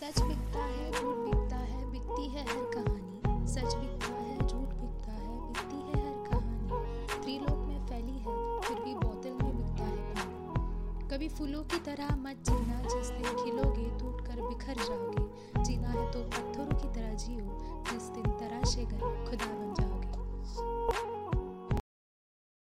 सच बिकता है, झूठ बिकता है, बिकती है हर कहानी। सच बिकता है, झूठ बिकता है, बिकती है हर कहानी। त्रिलोक में फैली है, फिर भी बोतल में बिकता है पानी। कभी फूलों की तरह मत जीना, जिस दिन खिलोगे टूट कर बिखर जाओगे। जीना है तो पत्थरों की तरह जियो, जिस दिन तराशे गए